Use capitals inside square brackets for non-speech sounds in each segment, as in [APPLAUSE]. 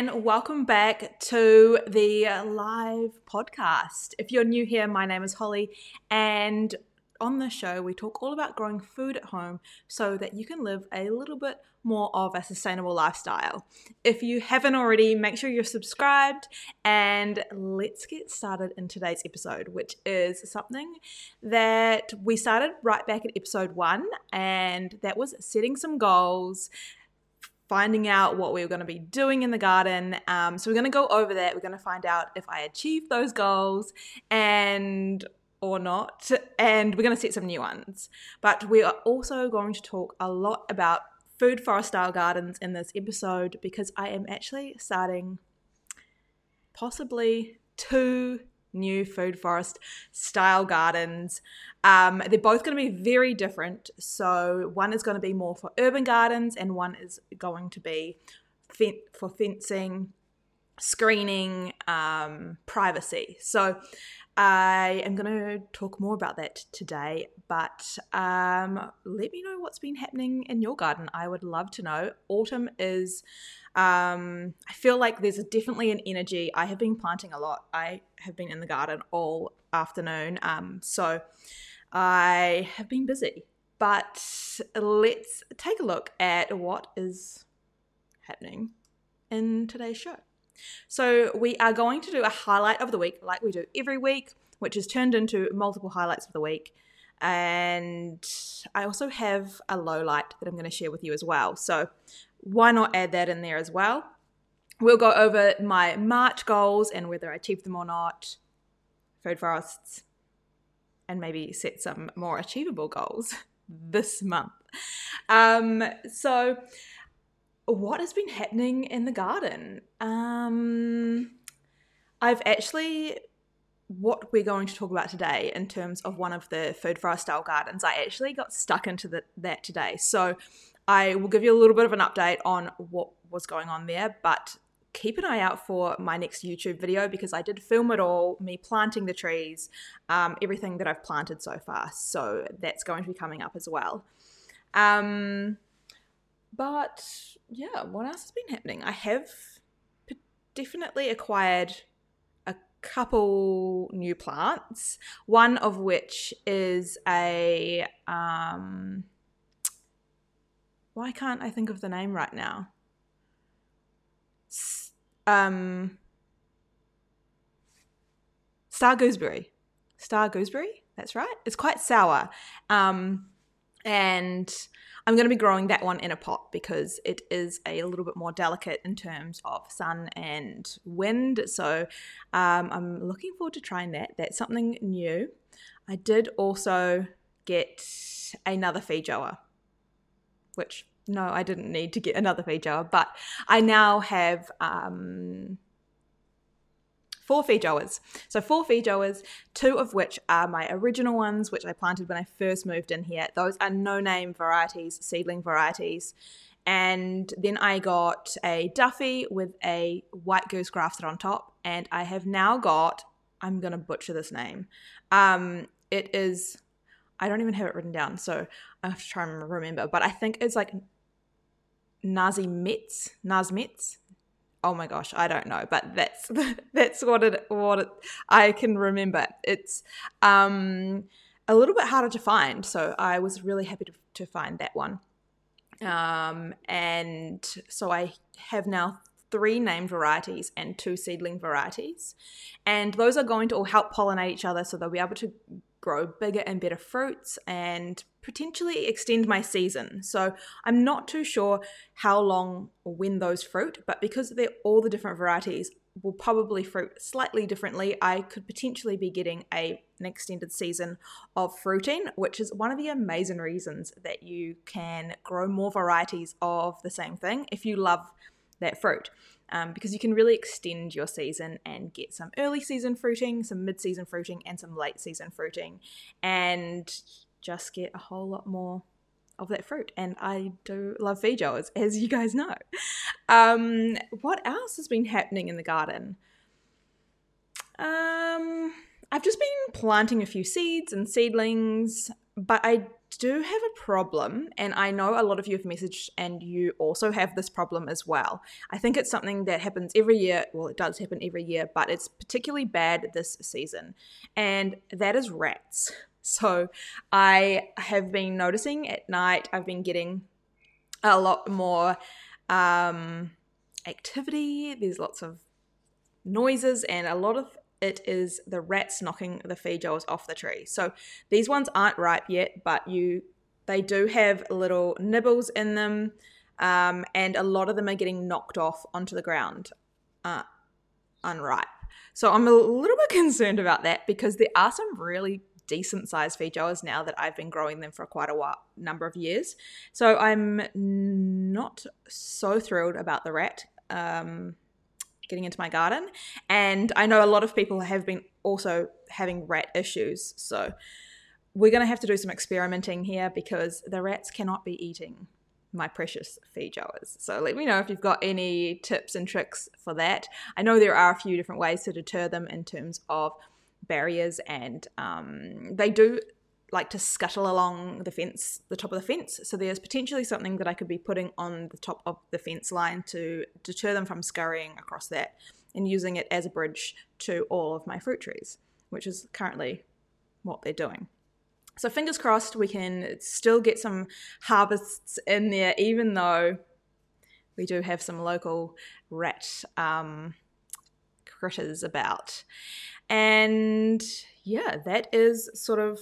And welcome back to the live podcast. If you're new here, my name is Holly, and on the show, we talk all about growing food at home so that you can live a little bit more of a sustainable lifestyle. If you haven't already, make sure you're subscribed, and let's get started in today's episode, which is something that we started right back at episode one, and that was setting some goals finding out what we were going to be doing in the garden. Um, so we're going to go over that. We're going to find out if I achieved those goals and or not, and we're going to set some new ones. But we are also going to talk a lot about food forest style gardens in this episode because I am actually starting possibly two new food forest style gardens. Um, they're both going to be very different. So, one is going to be more for urban gardens, and one is going to be for fencing, screening, um, privacy. So, I am going to talk more about that today, but um, let me know what's been happening in your garden. I would love to know. Autumn is um, I feel like there's definitely an energy. I have been planting a lot. I have been in the garden all afternoon. Um, so I have been busy. But let's take a look at what is happening in today's show. So, we are going to do a highlight of the week like we do every week, which is turned into multiple highlights of the week. And I also have a low light that I'm going to share with you as well. So, why not add that in there as well? We'll go over my March goals and whether I achieved them or not, food forests, and maybe set some more achievable goals [LAUGHS] this month. Um, so, what has been happening in the garden? Um, I've actually what we're going to talk about today in terms of one of the food forest style gardens. I actually got stuck into the, that today, so I will give you a little bit of an update on what was going on there, but keep an eye out for my next YouTube video because I did film it all, me planting the trees, um, everything that I've planted so far. So that's going to be coming up as well. Um, but yeah, what else has been happening? I have definitely acquired couple new plants, one of which is a. Um, why can't I think of the name right now? um, star gooseberry. Star gooseberry, that's right. It's quite sour. Um, and I'm going to be growing that one in a pot because it is a little bit more delicate in terms of sun and wind. So um, I'm looking forward to trying that. That's something new. I did also get another feijoa, which no, I didn't need to get another feijoa, but I now have um, four feijoas. So four feijoas, two of which are my original ones, which I planted when I first moved in here. Those are no-name varieties, seedling varieties. And then I got a Duffy with a white goose grafted on top, and I have now got. I'm gonna butcher this name. Um, it is I don't even have it written down, so I have to try and remember. But I think it's like Nazi Metz, Nazmetz. Oh my gosh, I don't know, but that's [LAUGHS] that's what it what it, I can remember. It's um, a little bit harder to find, so I was really happy to, to find that one. Um, and so I have now three named varieties and two seedling varieties. And those are going to all help pollinate each other so they'll be able to grow bigger and better fruits and potentially extend my season. So I'm not too sure how long or when those fruit, but because they're all the different varieties will probably fruit slightly differently, I could potentially be getting a an extended season of fruiting, which is one of the amazing reasons that you can grow more varieties of the same thing if you love that fruit um, because you can really extend your season and get some early season fruiting, some mid season fruiting, and some late season fruiting, and just get a whole lot more of that fruit. And I do love feijoas, as you guys know. Um, what else has been happening in the garden? Um, I've just been planting a few seeds and seedlings, but I do have a problem, and I know a lot of you have messaged, and you also have this problem as well. I think it's something that happens every year. Well, it does happen every year, but it's particularly bad this season, and that is rats. [LAUGHS] So I have been noticing at night, I've been getting a lot more um, activity. There's lots of noises, and a lot of it is the rats knocking the feijoas off the tree. So these ones aren't ripe yet, but you they do have little nibbles in them, um, and a lot of them are getting knocked off onto the ground, uh, unripe. So I'm a little bit [LAUGHS] concerned about that because there are some really decent sized feijoas now that I've been growing them for quite a while, number of years. So I'm not so thrilled about the rat. Um, getting into my garden. And I know a lot of people have been also having rat issues. So we're going to have to do some experimenting here because the rats cannot be eating my precious feijoas. So let me know if you've got any tips and tricks for that. I know there are a few different ways to deter them in terms of barriers, and um, they do like to scuttle along the fence, the top of the fence. So there's potentially something that I could be putting on the top of the fence line to deter them from scurrying across that and using it as a bridge to all of my fruit trees, which is currently what they're doing. So fingers crossed we can still get some harvests in there, even though we do have some local rat um, critters about. And yeah, that is sort of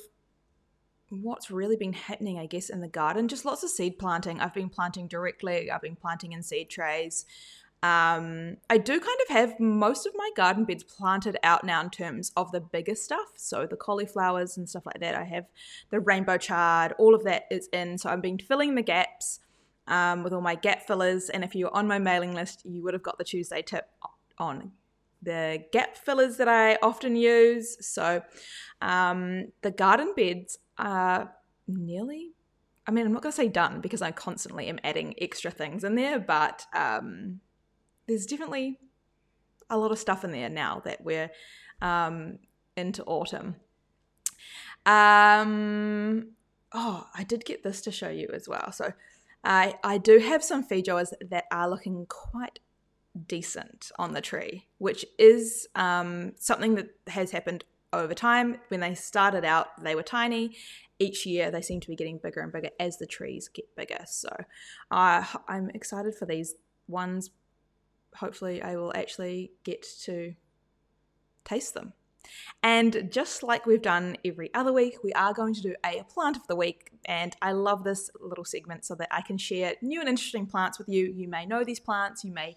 what's really been happening, I guess, in the garden. Just lots of seed planting. I've been planting directly, I've been planting in seed trays. Um, I do kind of have most of my garden beds planted out now in terms of the bigger stuff. So the cauliflowers and stuff like that. I have the rainbow chard, all of that is in. So I've been filling the gaps um, with all my gap fillers. And if you're on my mailing list, you would have got the Tuesday tip on the gap fillers that I often use. So um, the garden beds are nearly I mean, I'm not going to say done because I constantly am adding extra things in there, but um, there's definitely a lot of stuff in there now that we're um, into autumn. Um, oh, I did get this to show you as well. So I I do have some feijoas that are looking quite decent on the tree, which is um, something that has happened over time. When they started out, they were tiny. Each year, they seem to be getting bigger and bigger as the trees get bigger. So uh, I'm excited for these ones. Hopefully, I will actually get to taste them. And just like we've done every other week, we are going to do a plant of the week. And I love this little segment so that I can share new and interesting plants with you. You may know these plants, you may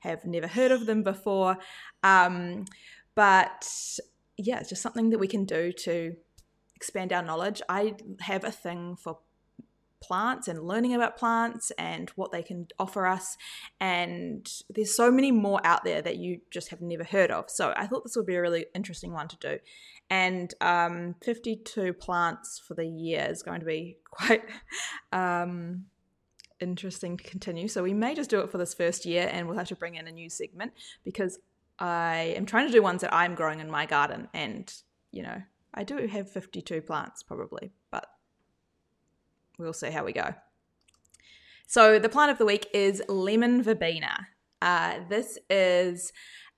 have never heard of them before. Um, but yeah, it's just something that we can do to expand our knowledge. I have a thing for plants and learning about plants and what they can offer us. And there's so many more out there that you just have never heard of. So I thought this would be a really interesting one to do. And um, 52 plants for the year is going to be [LAUGHS] quite um, interesting to continue. So we may just do it for this first year and we'll have to bring in a new segment because I am trying to do ones that I'm growing in my garden. And, you know, I do have 52 plants probably, but we'll see how we go. So the plant of the week is lemon verbena. Uh, this is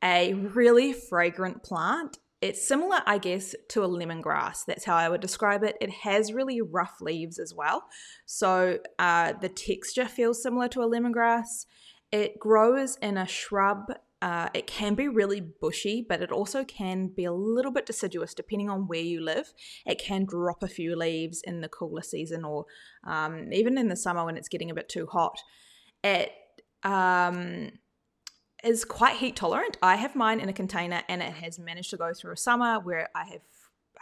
a really fragrant plant. It's similar, I guess, to a lemongrass. That's how I would describe it. It has really rough leaves as well. So uh, the texture feels similar to a lemongrass. It grows in a shrub uh, it can be really bushy, but it also can be a little bit deciduous depending on where you live. It can drop a few leaves in the cooler season or um, even in the summer when it's getting a bit too hot. It um, is quite heat tolerant. I have mine in a container and it has managed to go through a summer where I have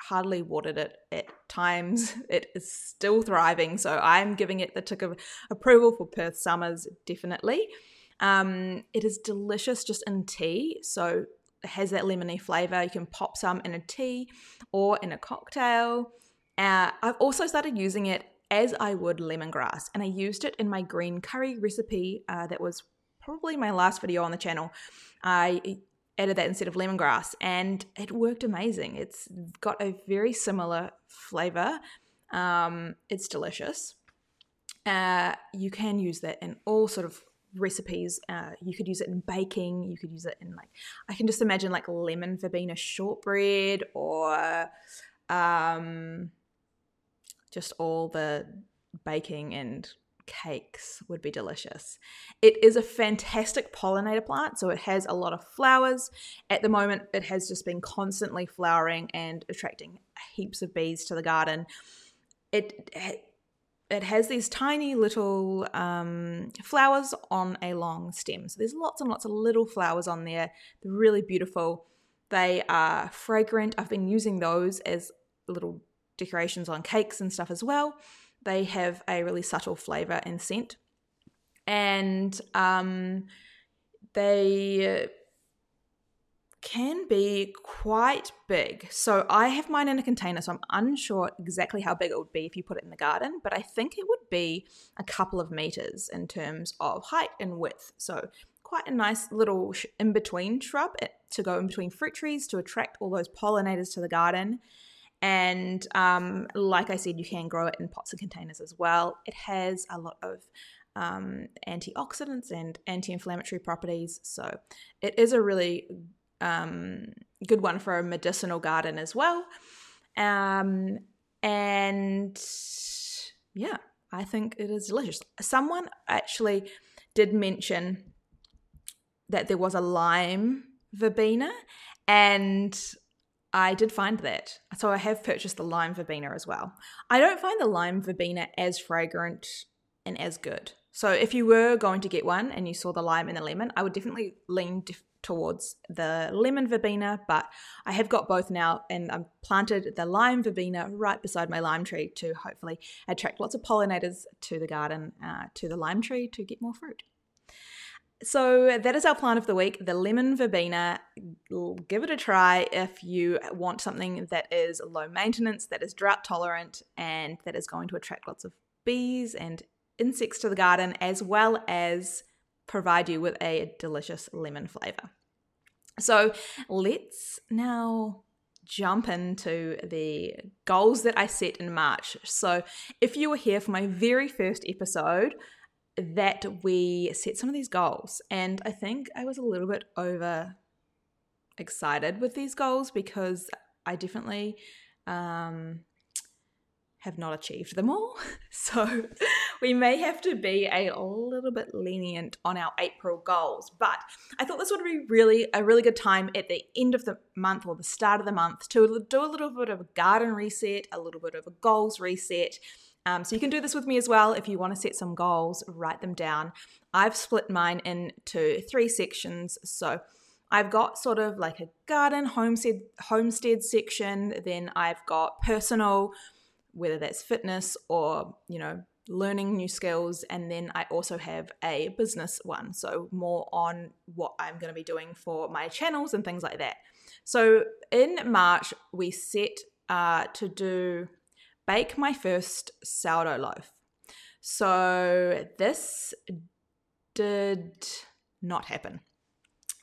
hardly watered it at times. [LAUGHS] It is still thriving, so I'm giving it the tick of approval for Perth summers, definitely. Um, it is delicious just in tea. So it has that lemony flavor. You can pop some in a tea or in a cocktail. Uh, I've also started using it as I would lemongrass, and I used it in my green curry recipe uh, that was probably my last video on the channel. I added that instead of lemongrass, and it worked amazing. It's got a very similar flavor Um, it's delicious. Uh, you can use that in all sort of recipes. Uh, you could use it in baking. You could use it in like I can just imagine like lemon verbena shortbread or um, just all the baking and cakes would be delicious. It is a fantastic pollinator plant, so it has a lot of flowers. At the moment, it has just been constantly flowering and attracting heaps of bees to the garden. It it has these tiny little um, flowers on a long stem. So there's lots and lots of little flowers on there. They're really beautiful. They are fragrant. I've been using those as little decorations on cakes and stuff as well. They have a really subtle flavor and scent. And um, they can be quite big. So I have mine in a container, so I'm unsure exactly how big it would be if you put it in the garden, but I think it would be a couple of meters in terms of height and width. So quite a nice little in between shrub eh, to go in between fruit trees to attract all those pollinators to the garden. And um, like I said, you can grow it in pots and containers as well. It has a lot of um, antioxidants and anti inflammatory properties. So it is a really um, good one for a medicinal garden as well. Um, and yeah, I think it is delicious. Someone actually did mention that there was a lime verbena, and I did find that. So I have purchased the lime verbena as well. I don't find the lime verbena as fragrant and as good. So if you were going to get one and you saw the lime and the lemon, I would definitely lean dif- towards the lemon verbena, but I have got both now and I've planted the lime verbena right beside my lime tree to hopefully attract lots of pollinators to the garden, uh, to the lime tree to get more fruit. So that is our plant of the week, the lemon verbena. Give it a try if you want something that is low maintenance, that is drought tolerant, and that is going to attract lots of bees and insects to the garden, as well as provide you with a delicious lemon flavor. So let's now jump into the goals that I set in March. So if you were here for my very first episode, that we set some of these goals. And I think I was a little bit over excited with these goals because I definitely um, have not achieved them all. [LAUGHS] So we may have to be a little bit lenient on our April goals. But I thought this would be really a really good time at the end of the month or the start of the month to do a little bit of a garden reset, a little bit of a goals reset um, so you can do this with me as well if you want to set some goals, write them down. I've split mine into three sections. So I've got sort of like a garden homestead homestead section, then I've got personal, whether that's fitness or, you know, learning new skills, and then I also have a business one, so more on what I'm going to be doing for my channels and things like that. So in March, we set uh, to do bake my first sourdough loaf. So this did not happen.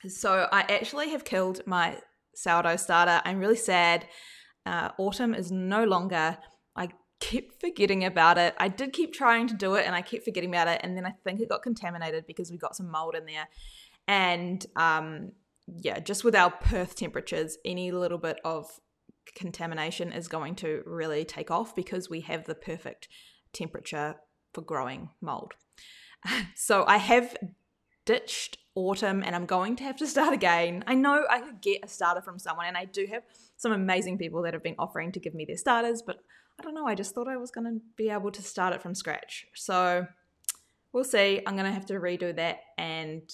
So I actually have killed my sourdough starter. I'm really sad. Uh, autumn is no longer. Kept forgetting about it. I did keep trying to do it and I kept forgetting about it. And then I think it got contaminated because we got some mold in there. And um, yeah, just with our Perth temperatures, any little bit of contamination is going to really take off because we have the perfect temperature for growing mold. [LAUGHS] So I have ditched autumn and I'm going to have to start again. I know I could get a starter from someone and I do have some amazing people that have been offering to give me their starters, but I don't know, I just thought I was going to be able to start it from scratch. So we'll see. I'm going to have to redo that and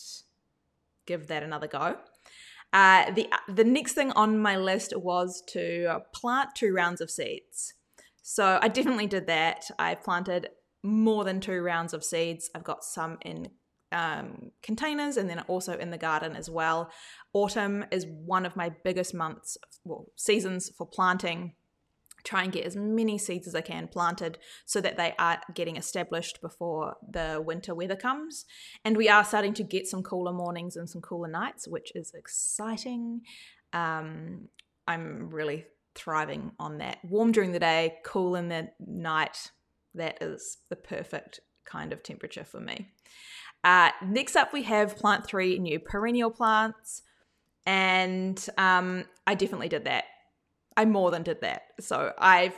give that another go. Uh, the the next thing on my list was to plant two rounds of seeds. So I definitely did that. I planted more than two rounds of seeds. I've got some in um, containers and then also in the garden as well. Autumn is one of my biggest months, well, seasons for planting try and get as many seeds as I can planted so that they are getting established before the winter weather comes. And we are starting to get some cooler mornings and some cooler nights, which is exciting. Um, I'm really thriving on that. Warm during the day, cool in the night. That is the perfect kind of temperature for me. Uh, next up, we have plant three new perennial plants. And um, I definitely did that. I more than did that. So I've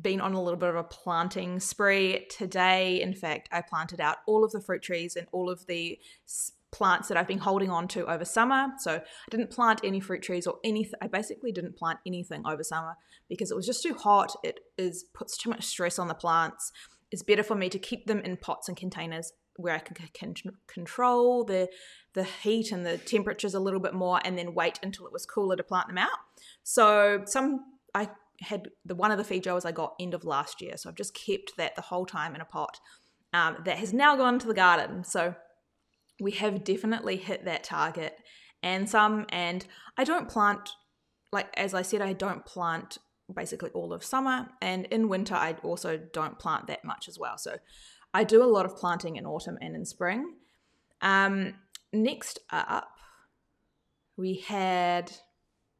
been on a little bit of a planting spree today. In fact, I planted out all of the fruit trees and all of the plants that I've been holding on to over summer. So I didn't plant any fruit trees or anything. I basically didn't plant anything over summer because it was just too hot. It is puts too much stress on the plants. It's better for me to keep them in pots and containers where I can, can control the the heat and the temperatures a little bit more, and then wait until it was cooler to plant them out. So some I had the one of the feed I got end of last year, so I've just kept that the whole time in a pot. Um, that has now gone to the garden. So we have definitely hit that target and some. And I don't plant, like as I said, I don't plant basically all of summer, and in winter I also don't plant that much as well. So I do a lot of planting in autumn and in spring. Um, next up, we had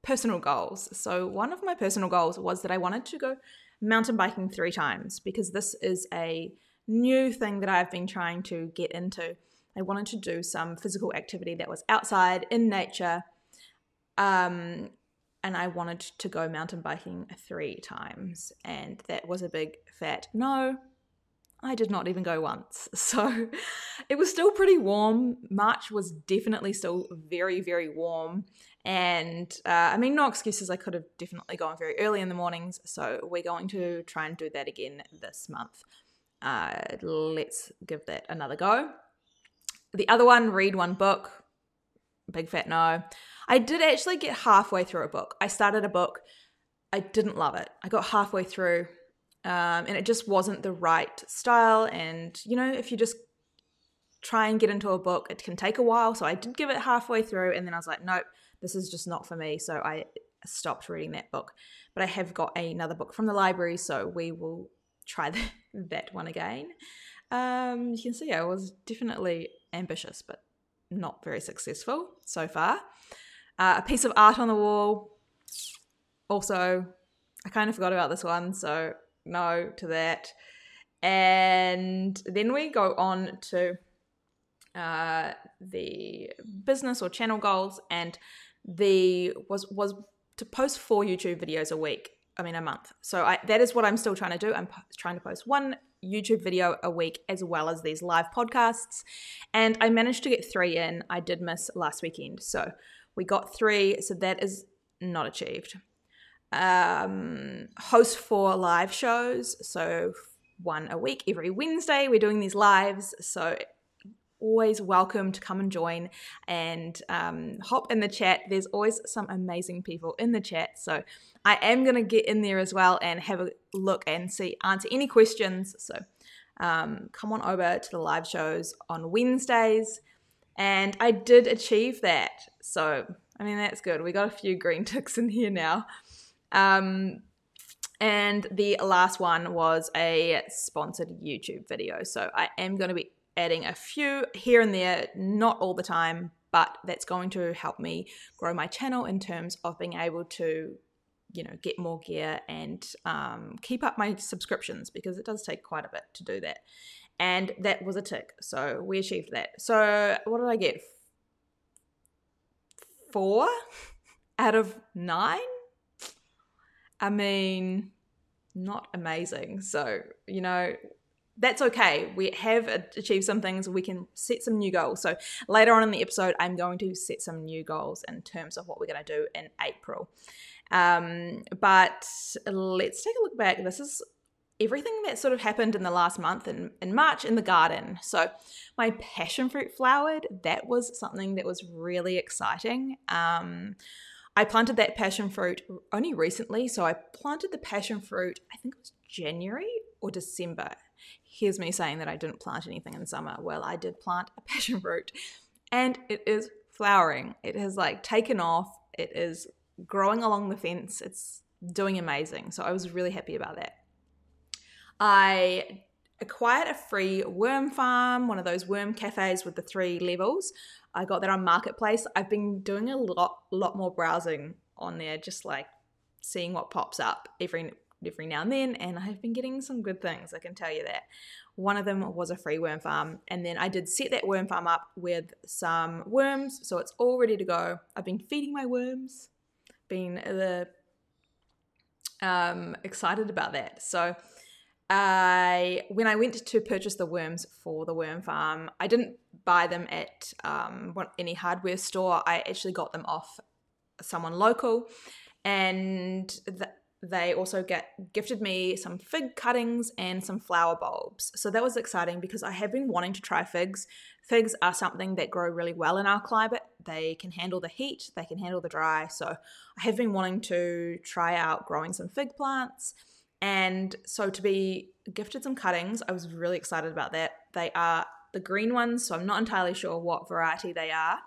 personal goals. So, one of my personal goals was that I wanted to go mountain biking three times because this is a new thing that I've been trying to get into. I wanted to do some physical activity that was outside in nature. Um, and I wanted to go mountain biking three times. And that was a big fat no. I did not even go once. [LAUGHS] So it was still pretty warm. March was definitely still very, very warm. And uh, I mean, no excuses. I could have definitely gone very early in the mornings. So we're going to try and do that again this month. Uh, let's give that another go. The other one, read one book. Big fat no. I did actually get halfway through a book. I started a book. I didn't love it. I got halfway through um, and it just wasn't the right style. And, you know, if you just try and get into a book, it can take a while. So I did give it halfway through, and then I was like, nope, this is just not for me. So I stopped reading that book. But I have got another book from the library, so we will try [LAUGHS] that, one again. Um, you can see I was definitely ambitious, but not very successful so far. Uh, a piece of art on the wall. Also, I kind of forgot about this one, so no to that. And then we go on to uh, the business or channel goals, and the was was to post four YouTube videos a week. I mean, a month. So I, that is what I'm still trying to do. I'm trying to post one YouTube video a week as well as these live podcasts. And I managed to get three in. I did miss last weekend. So we got three. So that is not achieved um, host four live shows. So one a week every Wednesday. We're doing these lives. So always welcome to come and join and um, hop in the chat. There's always some amazing people in the chat. So I am going to get in there as well and have a look and see, answer any questions. So um, come on over to the live shows on Wednesdays. And I did achieve that. So, I mean, that's good. We got a few green ticks in here now. Um, and the last one was a sponsored YouTube video. So I am going to be adding a few here and there, not all the time, but that's going to help me grow my channel in terms of being able to, you know, get more gear and um, keep up my subscriptions because it does take quite a bit to do that. And that was a tick. So we achieved that. So what did I get? Four [LAUGHS] out of nine? I mean, not amazing. So, you know, that's okay. We have achieved some things. We can set some new goals. So, later on in the episode, I'm going to set some new goals in terms of what we're going to do in April. Um, but let's take a look back. This is everything that sort of happened in the last month in, in March in the garden. So, my passion fruit flowered. That was something that was really exciting. Um, I planted that passion fruit only recently. So I planted the passion fruit, I think it was January or December. Here's me saying that I didn't plant anything in summer. Well, I did plant a [LAUGHS] passion fruit and it is flowering. It has like taken off. It is growing along the fence. It's doing amazing. So I was really happy about that. I acquired a free worm farm, one of those worm cafes with the three levels. I got that on Marketplace. I've been doing a lot, lot more browsing on there, just like seeing what pops up every every now and then, and I have been getting some good things. I can tell you that. One of them was a free worm farm, and then I did set that worm farm up with some worms, so it's all ready to go. I've been feeding my worms, been the um, excited about that. So I when I went to purchase the worms for the worm farm, I didn't buy them at um, any hardware store. I actually got them off someone local, and th- they also get gifted me some fig cuttings and some flower bulbs. So that was exciting because I have been wanting to try figs. Figs are something that grow really well in our climate. They can handle the heat, they can handle the dry. So I have been wanting to try out growing some fig plants. And so to be gifted some cuttings, I was really excited about that. They are the green ones, so I'm not entirely sure what variety they are.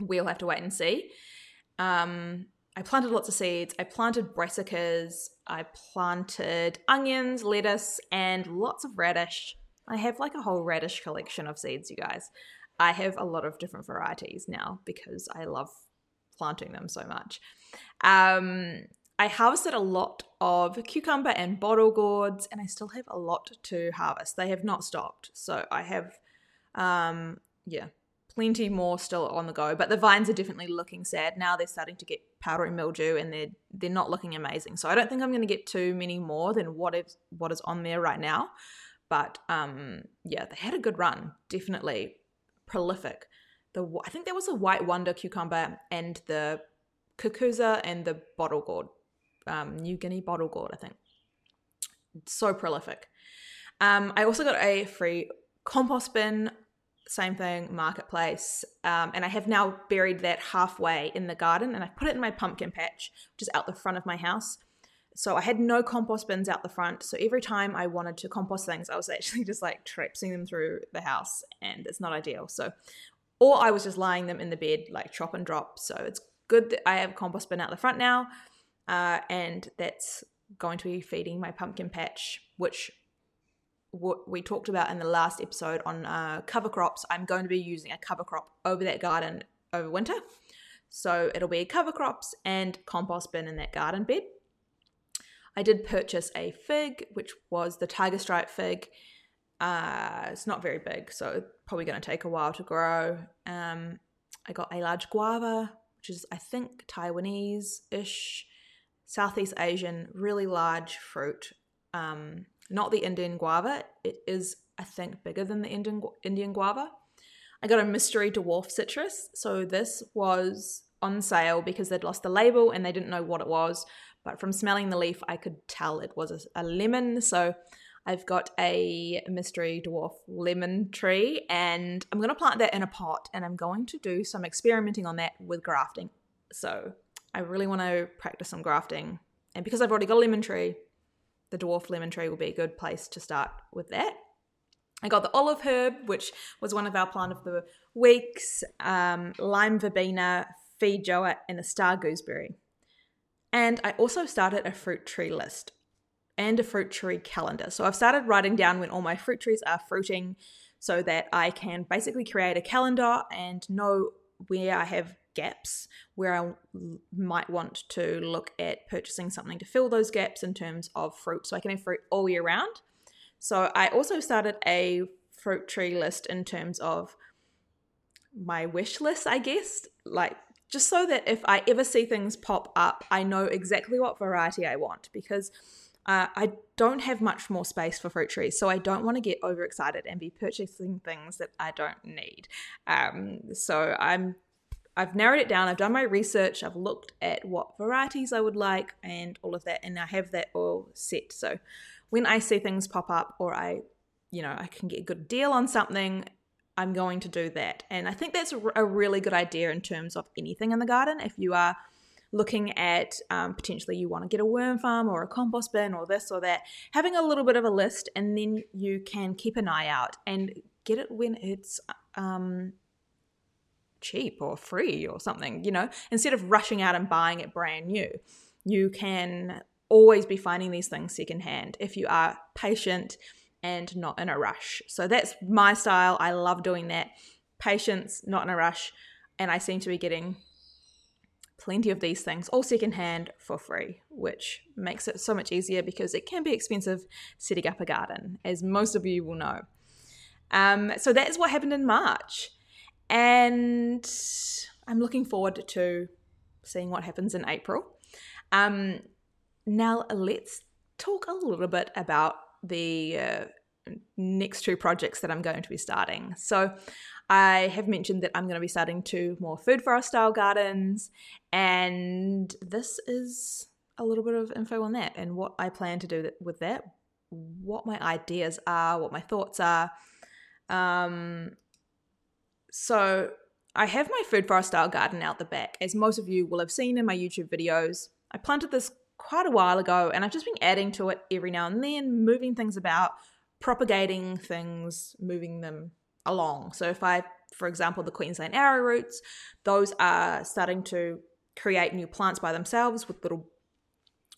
We'll have to wait and see. Um, I planted lots of seeds. I planted brassicas. I planted onions, lettuce, and lots of radish. I have like a whole radish collection of seeds, you guys. I have a lot of different varieties now because I love planting them so much. Um, I harvested a lot of cucumber and bottle gourds, and I still have a lot to harvest. They have not stopped. So I have, um, yeah, plenty more still on the go. But the vines are definitely looking sad now. They're starting to get powdery mildew, and they're they're not looking amazing. So I don't think I'm going to get too many more than what is what is on there right now. But um, yeah, they had a good run, definitely prolific. The I think there was a white wonder cucumber and the cucuzza and the bottle gourd, um, New Guinea bottle gourd, I think. So prolific. Um, I also got a free compost bin same thing, marketplace. Um, and I have now buried that halfway in the garden and I put it in my pumpkin patch, which is out the front of my house. So I had no compost bins out the front. So every time I wanted to compost things, I was [LAUGHS] actually just like traipsing them through the house and it's not ideal. So, or I was just lying them in the bed, like chop and drop. So it's good that I have compost bin out the front now. Uh, and that's going to be feeding my pumpkin patch, which what we talked about in the last episode on uh, cover crops, I'm going to be using a cover crop over that garden over winter. So it'll be cover crops and compost bin in that garden bed. I did purchase a fig, which was the tiger stripe fig. Uh, it's not very big, so probably going to take a while to grow. Um, I got a large guava, which is I think Taiwanese ish, Southeast Asian, really large fruit. Um, not the Indian guava. It is, I think, bigger than the Indian Indian guava. I got a mystery dwarf citrus. So this was on sale because they'd lost the label and they didn't know what it was. But from smelling the leaf, I could tell it was a, a lemon. So I've got a mystery dwarf lemon tree and I'm going to plant that in a pot and I'm going to do some experimenting on that with grafting. So I really want to practice some grafting. And because I've already got a lemon tree, the dwarf lemon tree will be a good place to start with that. I got the olive herb, which was one of our plant of the weeks, um, lime verbena, joa, and a star gooseberry. And I also started a fruit tree list and a fruit tree calendar. So I've started writing down when all my fruit trees are fruiting so that I can basically create a calendar and know where I have gaps where I might want to look at purchasing something to fill those gaps in terms of fruit so I can have fruit all year round. So I also started a fruit tree list in terms of my wish list, I guess, like just so that if I ever see things pop up, I know exactly what variety I want because uh, I don't have much more space for fruit trees, so I don't want to get overexcited and be purchasing things that I don't need. Um, so I'm I've narrowed it down. I've done my research. I've looked at what varieties I would like and all of that, and I have that all set. So when I see things pop up or I, you know, I can get a good deal on something, I'm going to do that. And I think that's a really good idea in terms of anything in the garden. If you are looking at um, potentially you want to get a worm farm or a compost bin or this or that, having a little bit of a list, and then you can keep an eye out and get it when it's um, cheap or free or something, you know, instead of rushing out and buying it brand new. You can always be finding these things secondhand if you are patient and not in a rush. So that's my style. I love doing that. Patience, not in a rush. And I seem to be getting plenty of these things all secondhand for free, which makes it so much easier because it can be expensive setting up a garden, as most of you will know. Um, so that is what happened in March. And I'm looking forward to seeing what happens in April. Um, now, let's talk a little bit about the uh, next two projects that I'm going to be starting. So, I have mentioned that I'm going to be starting two more food forest style gardens, and this is a little bit of info on that and what I plan to do with that, what my ideas are, what my thoughts are. Um, so I have my food forest style garden out the back, as most of you will have seen in my YouTube videos. I planted this quite a while ago, and I've just been adding to it every now and then, moving things about, propagating things, moving them along. So if I, for example, the Queensland arrowroots, those are starting to create new plants by themselves with little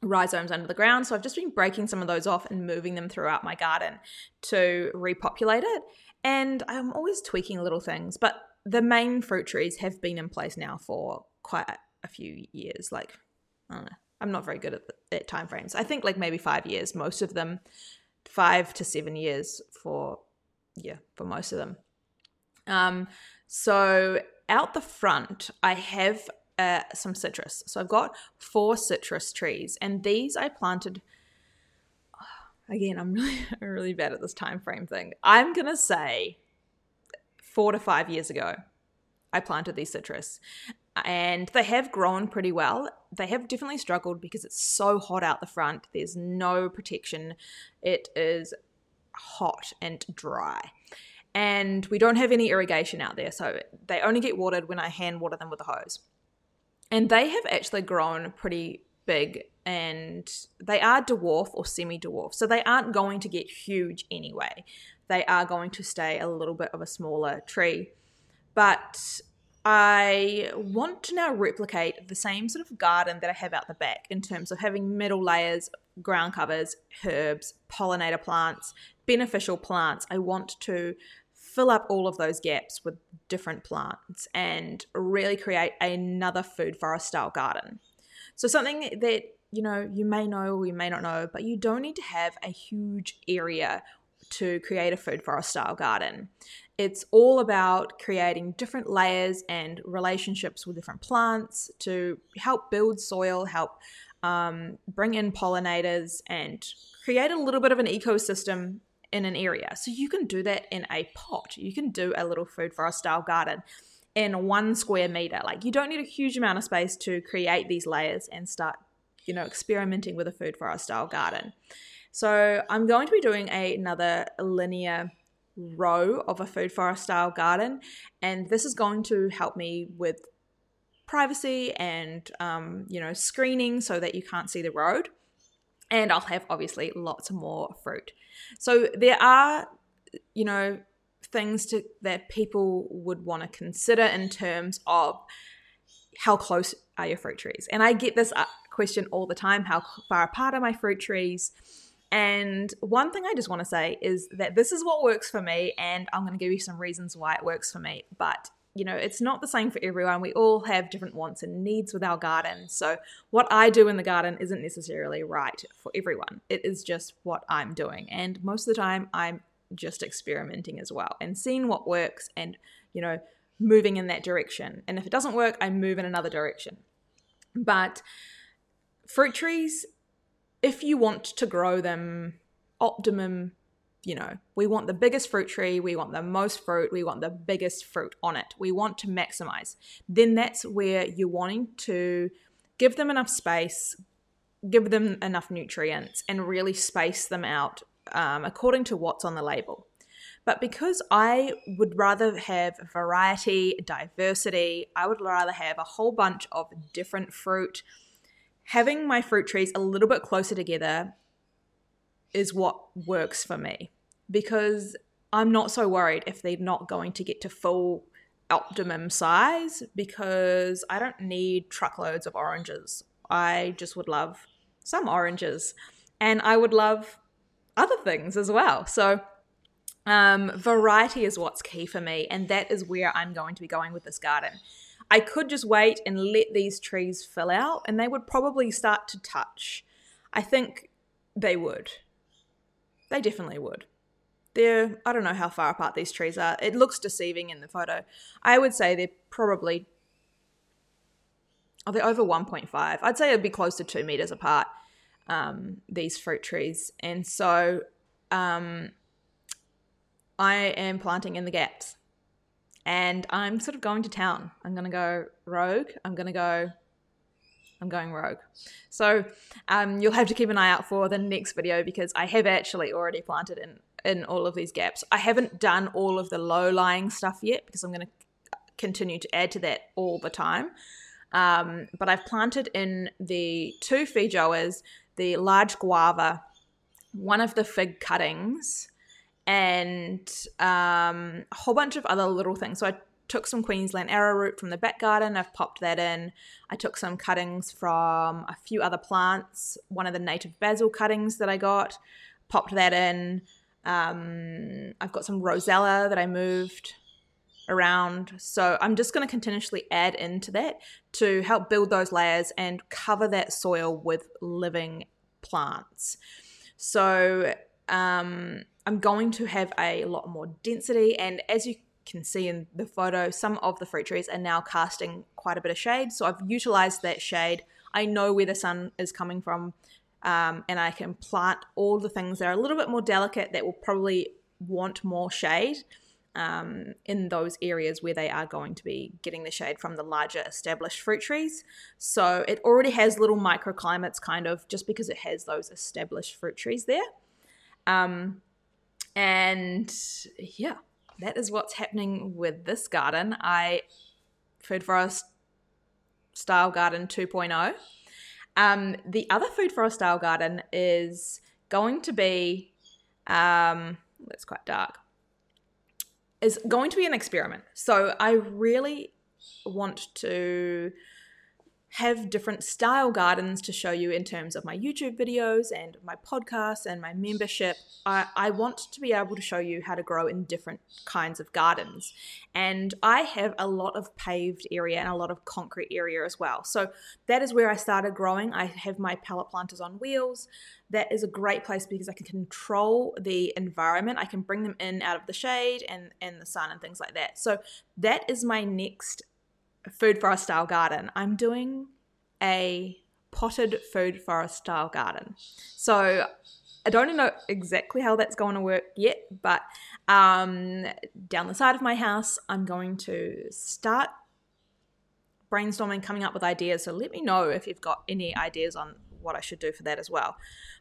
rhizomes under the ground. So I've just been breaking some of those off and moving them throughout my garden to repopulate it. And I'm always tweaking little things, but the main fruit trees have been in place now for quite a few years. Like, I don't know. I'm not very good at, at time frames. I think like maybe five years, most of them, five to seven years for yeah, for most of them. Um, so out the front, I have uh, some citrus. So I've got four citrus trees, and these I planted. [SIGHS] Again, I'm [LAUGHS] really really bad at this time frame thing. I'm gonna say four to five years ago, I planted these citrus, and they have grown pretty well. They have definitely struggled because it's so hot out the front. There's no protection. It is hot and dry. And we don't have any irrigation out there, so they only get watered when I hand water them with a hose. And they have actually grown pretty big and they are dwarf or semi dwarf. So they aren't going to get huge anyway. They are going to stay a little bit of a smaller tree. But I want to now replicate the same sort of garden that I have out the back in terms of having middle layers, ground covers, herbs, pollinator plants, beneficial plants. I want to fill up all of those gaps with different plants and really create another food forest style garden. So, something that you know you may know or you may not know, but you don't need to have a huge area to create a food forest style garden. It's all about creating different layers and relationships with different plants to help build soil, help um, bring in pollinators, and create a little bit of an ecosystem in an area. So you can do that in a pot. You can do a little food forest style garden in one square meter. Like you don't need a huge amount of space to create these layers and start, you know, experimenting with a food forest style garden. So I'm going to be doing a, another linear row of a food forest style garden, and this is going to help me with privacy and um, you know screening so that you can't see the road and I'll have obviously lots more fruit. So there are, you know, things to, that people would want to consider in terms of how close are your fruit trees. And I get this uh, question all the time: how far apart are my fruit trees? And one thing I just want to say is that this is what works for me, and I'm going to give you some reasons why it works for me. But you know, it's not the same for everyone. We all have different wants and needs with our garden. So, what I do in the garden isn't necessarily right for everyone. It is just what I'm doing. And most of the time, I'm just experimenting as well and seeing what works and, you know, moving in that direction. And if it doesn't work, I move in another direction. But fruit trees, if you want to grow them optimum you know, we want the biggest fruit tree, we want the most fruit, we want the biggest fruit on it. We want to maximize. Then that's where you're wanting to give them enough space, give them enough nutrients, and really space them out um, according to what's on the label. But because I would rather have variety, diversity, I would rather have a whole bunch of different fruit. Having my fruit trees a little bit closer together is what works for me because I'm not so worried if they're not going to get to full optimum size because I don't need truckloads of oranges. I just would love some oranges and I would love other things as well. So, um, variety is what's key for me, and that is where I'm going to be going with this garden. I could just wait and let these trees fill out and they would probably start to touch. I think they would. They definitely would. They're, I don't know how far apart these trees are. It looks deceiving in the photo. I would say they're probably, are they over 1.5? I'd say it'd be close to two meters apart, um, these fruit trees. And so um, I am planting in the gaps and I'm sort of going to town. I'm going to go rogue. I'm going to go. I'm going rogue. So um, you'll have to keep an eye out for the next video because I have actually already planted in in all of these gaps. I haven't done all of the low lying stuff yet because I'm going to continue to add to that all the time. Um, but I've planted in the two feijoas, the large guava, one of the fig cuttings, and um, a whole bunch of other little things. So I took some Queensland arrowroot from the back garden. I've popped that in. I took some cuttings from a few other plants, one of the native basil cuttings that I got, popped that in. Um, I've got some rosella that I moved around. So I'm just going to continuously add into that to help build those layers and cover that soil with living plants. So um, I'm going to have a lot more density. And as you can see in the photo, some of the fruit trees are now casting quite a bit of shade. So I've utilized that shade. I know where the sun is coming from. Um, and I can plant all the things that are a little bit more delicate that will probably want more shade um, in those areas where they are going to be getting the shade from the larger established fruit trees. So it already has little microclimates, kind of, just because it has those established fruit trees there. Um, and yeah, that is what's happening with this garden. I food forest style garden 2.0. Um, the other food forest style garden is going to be um, that's quite dark. Is going to be an experiment. So I really want to have different style gardens to show you in terms of my YouTube videos and my podcast and my membership. I, I, want to be able to show you how to grow in different kinds of gardens. And I have a lot of paved area and a lot of concrete area as well. So that is where I started growing. I have my pallet planters on wheels. That is a great place because I can control the environment. I can bring them in out of the shade and, and the sun and things like that. So that is my next food forest style garden. I'm doing a potted food forest style garden. So I don't know exactly how that's going to work yet, but um, down the side of my house, I'm going to start brainstorming, coming up with ideas. So let me know if you've got any ideas on what I should do for that as well.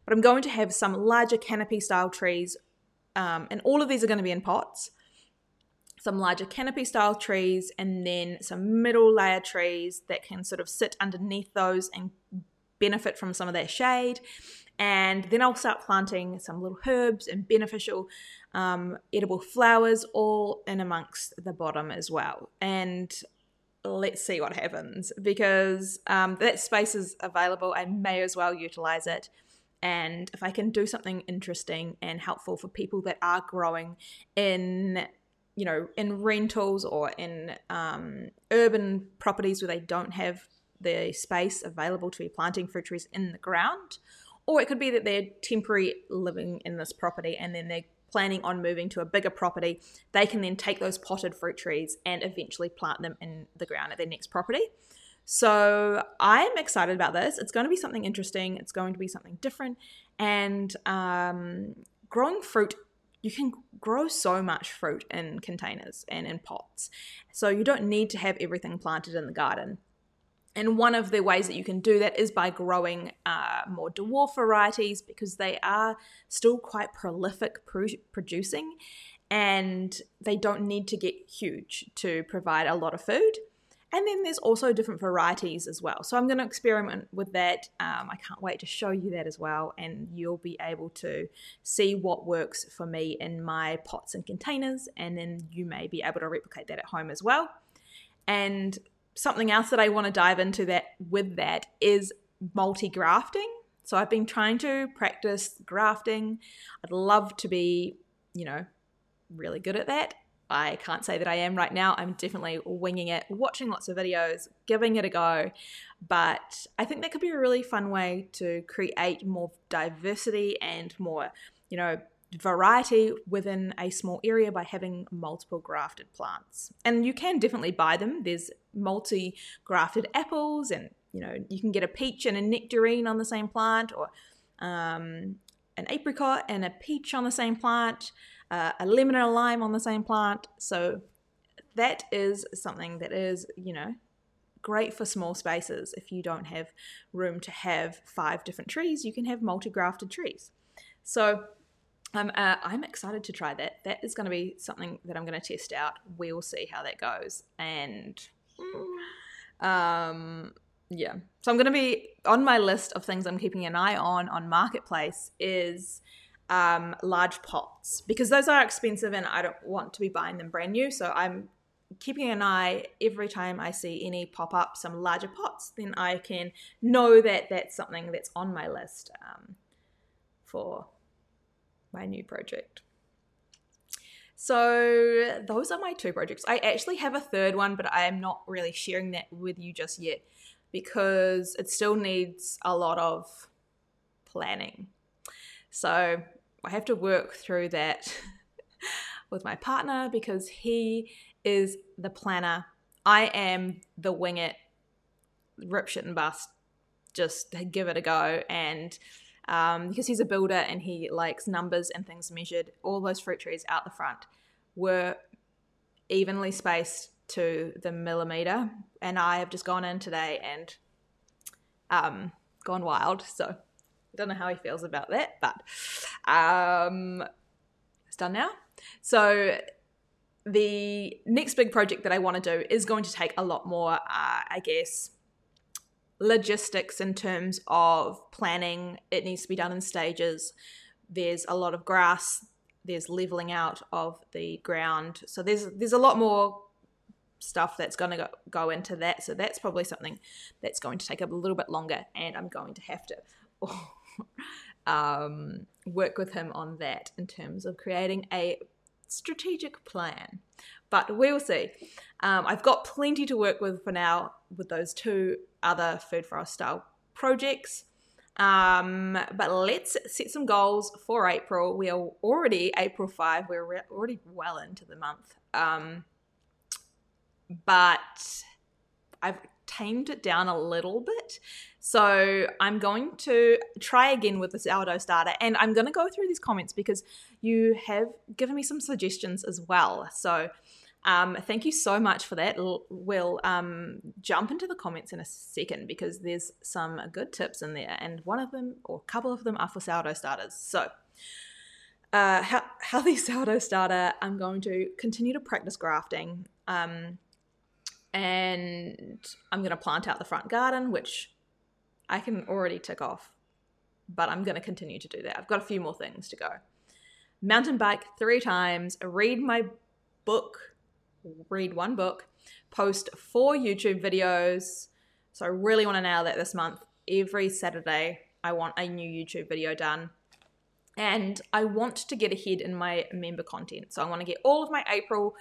But I'm going to have some larger canopy style trees, um, and all of these are going to be in pots some larger canopy style trees, and then some middle layer trees that can sort of sit underneath those and benefit from some of that shade. And then I'll start planting some little herbs and beneficial um, edible flowers all in amongst the bottom as well. And let's see what happens because um, that space is available. I may as well utilize it. And if I can do something interesting and helpful for people that are growing in you know, in rentals or in um, urban properties where they don't have the space available to be planting fruit trees in the ground. Or it could be that they're temporary living in this property and then they're planning on moving to a bigger property. They can then take those potted fruit trees and eventually plant them in the ground at their next property. So I'm excited about this. It's going to be something interesting. It's going to be something different. And um, growing fruit you can grow so much fruit in containers and in pots. So you don't need to have everything planted in the garden. And one of the ways that you can do that is by growing uh, more dwarf varieties because they are still quite prolific producing and they don't need to get huge to provide a lot of food. And then there's also different varieties as well. So I'm going to experiment with that. Um, I can't wait to show you that as well. And you'll be able to see what works for me in my pots and containers. And then you may be able to replicate that at home as well. And something else that I want to dive into that with that is multi grafting. So I've been trying to practice grafting. I'd love to be, you know, really good at that I can't say that I am right now. I'm definitely winging it, watching lots of videos, giving it a go. But I think that could be a really fun way to create more diversity and more, you know, variety within a small area by having multiple grafted plants. And you can definitely buy them. There's multi grafted apples, and you know, you can get a peach and a nectarine on the same plant, or um, an apricot and a peach on the same plant, uh, a lemon and a lime on the same plant. So that is something that is, you know, great for small spaces. If you don't have room to have five different trees, you can have multi-grafted trees. So um, uh, I'm excited to try that. That is going to be something that I'm going to test out. We'll see how that goes. And um, yeah, so I'm going to be on my list of things I'm keeping an eye on on Marketplace is um, large pots because those are expensive and I don't want to be buying them brand new. So I'm keeping an eye every time I see any pop up some larger pots, then I can know that that's something that's on my list um, for my new project. So those are my two projects. I actually have a third one, but I am not really sharing that with you just yet because it still needs a lot of planning. So I have to work through that [LAUGHS] with my partner because he is the planner. I am the wing it, rip shit and bust, just give it a go. And um, because he's a builder and he likes numbers and things measured, all those fruit trees out the front were evenly spaced to the millimeter. And I have just gone in today and um, gone wild. So don't know how he feels about that, but um, it's done now. So the next big project that I want to do is going to take a lot more, uh, I guess, logistics in terms of planning. It needs to be done in stages. There's a lot of grass. There's leveling out of the ground. So there's there's a lot more stuff that's going to go, go into that. So that's probably something that's going to take a little bit longer, and I'm going to have to [LAUGHS] [LAUGHS] um, work with him on that in terms of creating a strategic plan. But we'll see. Um, I've got plenty to work with for now with those two other Food Forest style projects. Um, but let's set some goals for April. We are already April 5, we're re- already well into the month. Um, but I've tamed it down a little bit. So I'm going to try again with the sourdough starter and I'm going to go through these comments because you have given me some suggestions as well. So um, thank you so much for that. We'll um, jump into the comments in a second because there's some good tips in there, and one of them, or a couple of them, are for sourdough starters. So, uh, healthy sourdough starter, I'm going to continue to practice grafting. Um, and I'm going to plant out the front garden, which I can already tick off, but I'm going to continue to do that. I've got a few more things to go. Mountain bike three times, read my book, read one book, post four YouTube videos. So I really want to nail that this month. Every Saturday, I want a new YouTube video done. And I want to get ahead in my member content. So I want to get all of my April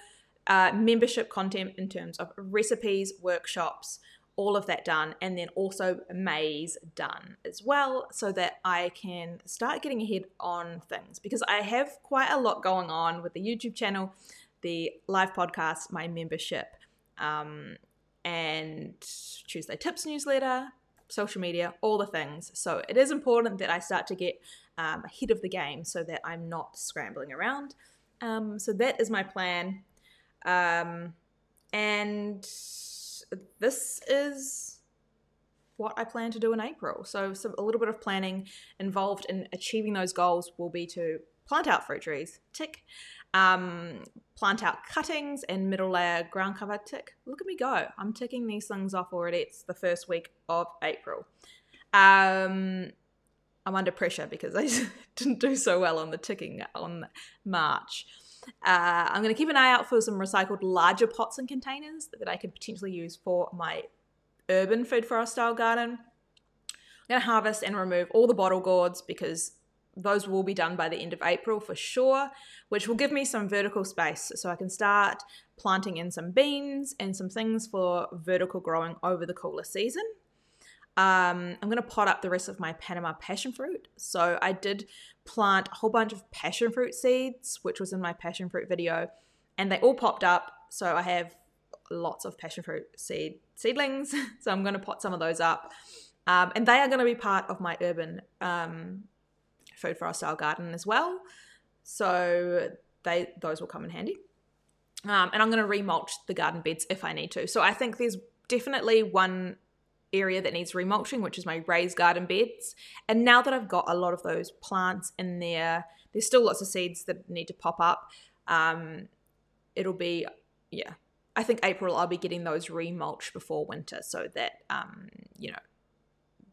uh, membership content in terms of recipes, workshops, all of that done, and then also May's done as well, so that I can start getting ahead on things because I have quite a lot going on with the YouTube channel, the live podcast, my membership, um, and Tuesday Tips newsletter, social media, all the things. So it is important that I start to get um, ahead of the game so that I'm not scrambling around. Um, so that is my plan um, and this is what I plan to do in April. So, a little bit of planning involved in achieving those goals will be to plant out fruit trees, tick. Um, plant out cuttings and middle layer ground cover, tick. Look at me go. I'm ticking these things off already. It's the first week of April. Um, I'm under pressure because I [LAUGHS] didn't do so well on the ticking on March. Uh, I'm going to keep an eye out for some recycled larger pots and containers that I could potentially use for my urban food forest style garden. I'm going to harvest and remove all the bottle gourds because those will be done by the end of April for sure, which will give me some vertical space so I can start planting in some beans and some things for vertical growing over the cooler season. Um, I'm going to pot up the rest of my Panama passion fruit. So I did plant a whole bunch of passion fruit seeds, which was in my passion fruit video, and they all popped up. So I have lots of passion fruit seed seedlings. [LAUGHS] so I'm going to pot some of those up. Um, and they are going to be part of my urban um, food forest style garden as well. So they those will come in handy. Um, and I'm going to remulch the garden beds if I need to. So I think there's definitely one area that needs remulching, which is my raised garden beds. And now that I've got a lot of those plants in there, there's still lots of seeds that need to pop up. Um, it'll be, yeah, I think April I'll be getting those remulched before winter so that, um, you know,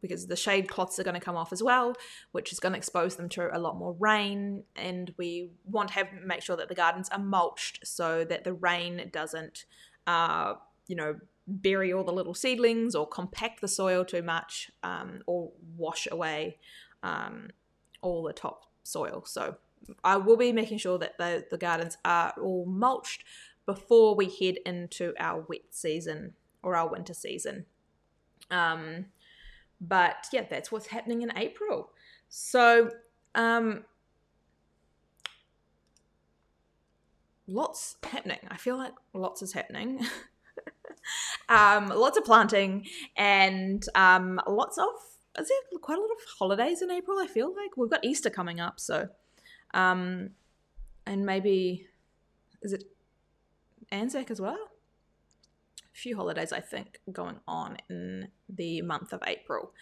because the shade cloths are going to come off as well, which is going to expose them to a lot more rain. And we want to have make sure that the gardens are mulched so that the rain doesn't, uh, you know, bury all the little seedlings or compact the soil too much um, or wash away um, all the top soil. So I will be making sure that the, the gardens are all mulched before we head into our wet season or our winter season. Um, but yeah, that's what's happening in April. So, um, lots happening. I feel like lots is happening. [LAUGHS] [LAUGHS] um, lots of planting and um, lots of is there quite a lot of holidays in April? I feel like we've got Easter coming up, so um, and maybe is it Anzac as well? A few holidays, I think, going on in the month of April.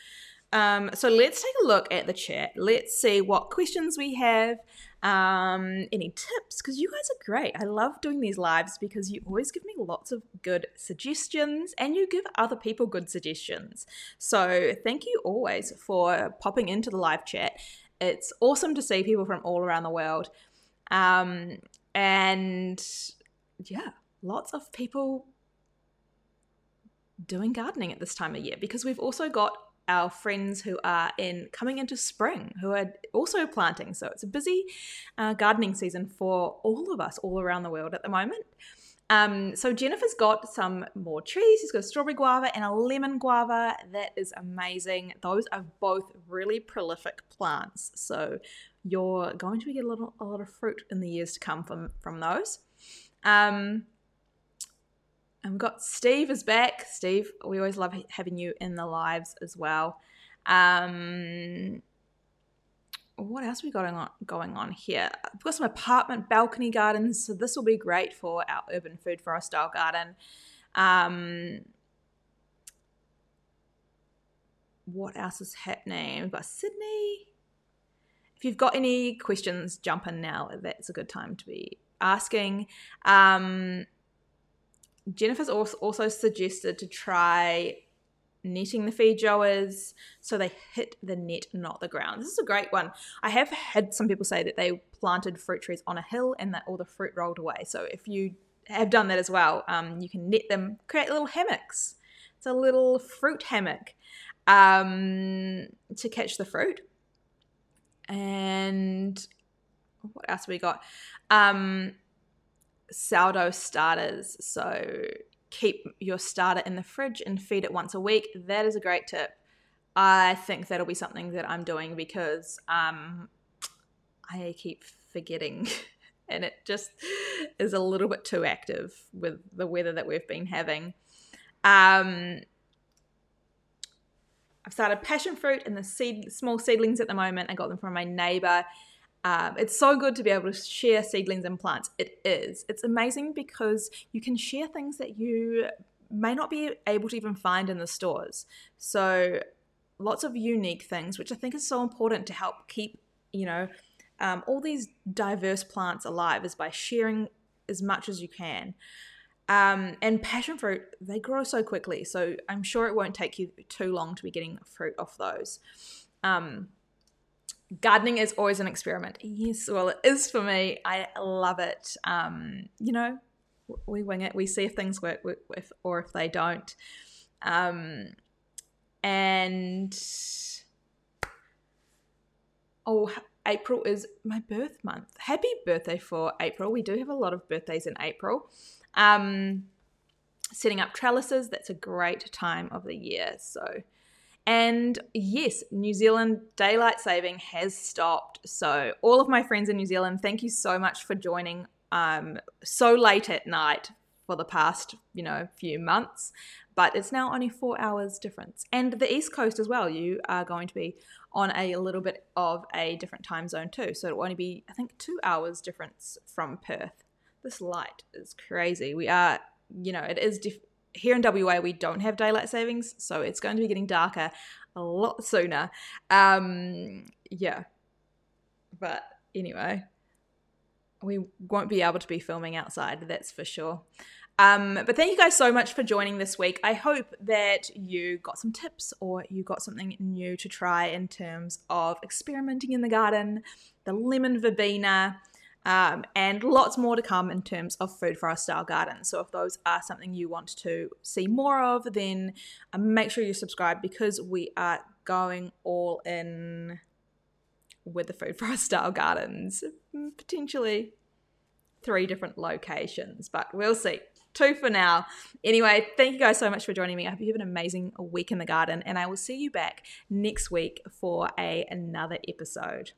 Um, so let's take a look at the chat. Let's see what questions we have, um, any tips, because you guys are great. I love doing these lives because you always give me lots of good suggestions and you give other people good suggestions. So thank you always for popping into the live chat. It's awesome to see people from all around the world. Um, and yeah, lots of people doing gardening at this time of year because we've also got our friends who are in coming into spring who are also planting. So it's a busy uh, gardening season for all of us all around the world at the moment. Um, so jennifer's got some more trees. She's got a strawberry guava and a lemon guava. That is amazing. Those are both really prolific plants. So you're going to get a, little, a lot of fruit in the years to come from from those. Um, and we've got Steve is back. Steve, we always love having you in the lives as well. Um, what else we got going on, going on here? We've got some apartment balcony gardens, so this will be great for our urban food forest style garden. Um, what else is happening? We've got Sydney. If you've got any questions, jump in now. That's a good time to be asking. Um, Jennifer's also suggested to try netting the feijoas so they hit the net, not the ground. This is a great one. I have had some people say that they planted fruit trees on a hill and that all the fruit rolled away. So if you have done that as well, um, you can net them, create little hammocks. It's a little fruit hammock um, to catch the fruit. And what else we got? Um, sourdough starters. So keep your starter in the fridge and feed it once a week. That is a great tip. I think that'll be something that I'm doing because um, I keep forgetting. [LAUGHS] and it just is a little bit too active with the weather that we've been having. Um, I've started passion fruit and the seed, small seedlings at the moment. I got them from my neighbor. Um, it's so good to be able to share seedlings and plants. It is. It's amazing because you can share things that you may not be able to even find in the stores. So, lots of unique things, which I think is so important to help keep, you know, um, all these diverse plants alive is by sharing as much as you can. Um, and passion fruit, they grow so quickly. So, I'm sure it won't take you too long to be getting fruit off those. Um, gardening is always an experiment. Yes, well, it is for me. I love it. Um, you know, we wing it. We see if things work with, or if they don't. Um, and oh, April is my birth month. Happy birthday for April. We do have a lot of birthdays in April. Um, setting up trellises, that's a great time of the year. So, and yes, New Zealand daylight saving has stopped. So, all of my friends in New Zealand, thank you so much for joining um, so late at night for the past, you know, few months. But it's now only four hours difference. And the East Coast as well, you are going to be on a little bit of a different time zone too. So it'll only be, I think, two hours difference from Perth. This light is crazy. We are, you know, it is diff- here in WA, we don't have daylight savings, so it's going to be getting darker a lot sooner. Um, yeah. But anyway, we won't be able to be filming outside, that's for sure. Um, but thank you guys so much for joining this week. I hope that you got some tips or you got something new to try in terms of experimenting in the garden, the lemon verbena, um, and lots more to come in terms of food forest style garden. So if those are something you want to see more of, then uh, make sure you subscribe because we are going all in with the food forest style gardens, potentially three different locations, but we'll see two for now. Anyway, thank you guys so much for joining me. I hope you have an amazing week in the garden, and I will see you back next week for a, another episode.